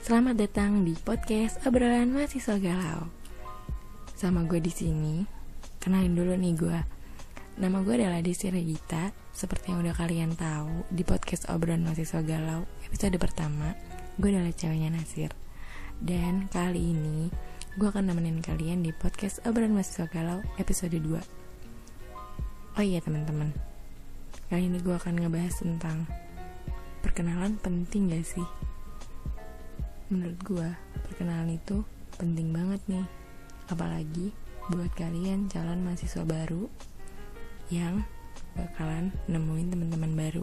Selamat datang di podcast obrolan mahasiswa galau. Sama gue di sini. Kenalin dulu nih gue. Nama gue adalah Desi Regita. Seperti yang udah kalian tahu di podcast obrolan mahasiswa galau episode pertama, gue adalah ceweknya Nasir. Dan kali ini gue akan nemenin kalian di podcast obrolan mahasiswa galau episode 2. Oh iya teman-teman, kali ini gue akan ngebahas tentang perkenalan penting gak sih? Menurut gue, perkenalan itu penting banget nih. Apalagi buat kalian calon mahasiswa baru yang bakalan nemuin teman-teman baru.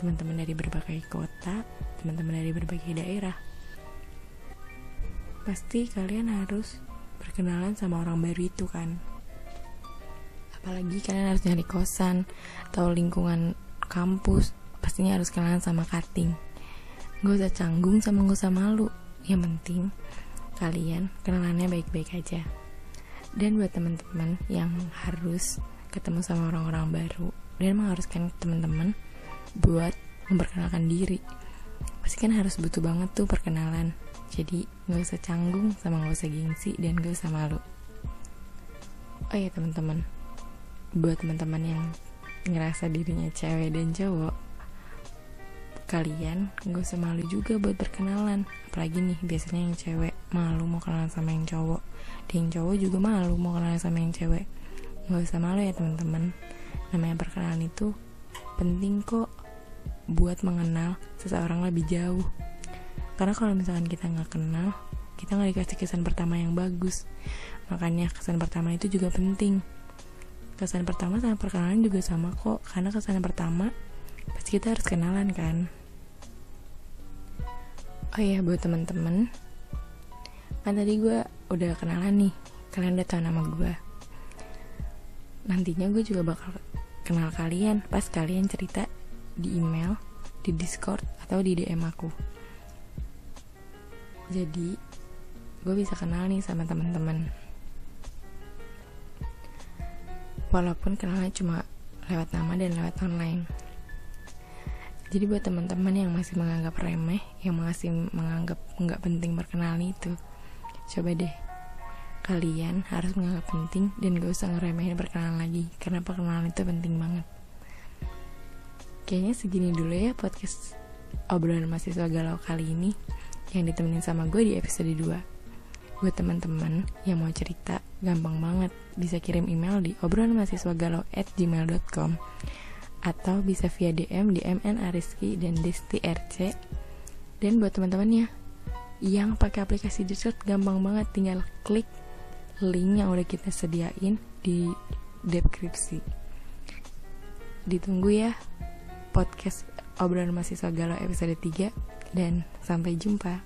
Teman-teman dari berbagai kota, teman-teman dari berbagai daerah. Pasti kalian harus berkenalan sama orang baru itu kan. Apalagi kalian harus nyari kosan atau lingkungan kampus, pastinya harus kenalan sama cutting Gak usah canggung sama gak usah malu. Yang penting kalian kenalannya baik-baik aja. Dan buat teman-teman yang harus ketemu sama orang-orang baru Dan mengharuskan teman-teman buat memperkenalkan diri. Pasti kan harus butuh banget tuh perkenalan. Jadi gak usah canggung sama gak usah gengsi dan gak usah malu. Oh iya teman-teman. Buat teman-teman yang ngerasa dirinya cewek dan cowok kalian gak usah malu juga buat berkenalan. Apalagi nih biasanya yang cewek malu mau kenalan sama yang cowok. Dan yang cowok juga malu mau kenalan sama yang cewek. Gak usah malu ya teman-teman. Namanya perkenalan itu penting kok buat mengenal seseorang lebih jauh. Karena kalau misalkan kita nggak kenal kita nggak dikasih kesan pertama yang bagus. Makanya kesan pertama itu juga penting. Kesan pertama sama perkenalan juga sama kok. Karena kesan pertama pasti kita harus kenalan kan oh iya buat teman-teman kan tadi gue udah kenalan nih. Kalian udah tahu nama gue nantinya gue juga bakal kenal kalian pas kalian cerita di email di discord atau di dm aku. Jadi gue bisa kenal nih sama teman-teman walaupun kenalnya cuma lewat nama dan lewat online jadi buat teman-teman yang masih menganggap remeh, yang masih menganggap nggak penting perkenalan itu, coba deh kalian harus menganggap penting dan gak usah ngeremehin perkenalan lagi karena perkenalan itu penting banget. Kayaknya segini dulu ya podcast obrolan mahasiswa galau kali ini yang ditemenin sama gue di episode 2. Buat teman-teman yang mau cerita, gampang banget bisa kirim email di obrolan mahasiswa galau at gmail.com atau bisa via DM di MN Ariski dan Desti RC dan buat teman-temannya yang pakai aplikasi Discord gampang banget. Tinggal klik link yang udah kita sediain di deskripsi. Ditunggu ya podcast obrolan mahasiswa galau episode 3 dan sampai jumpa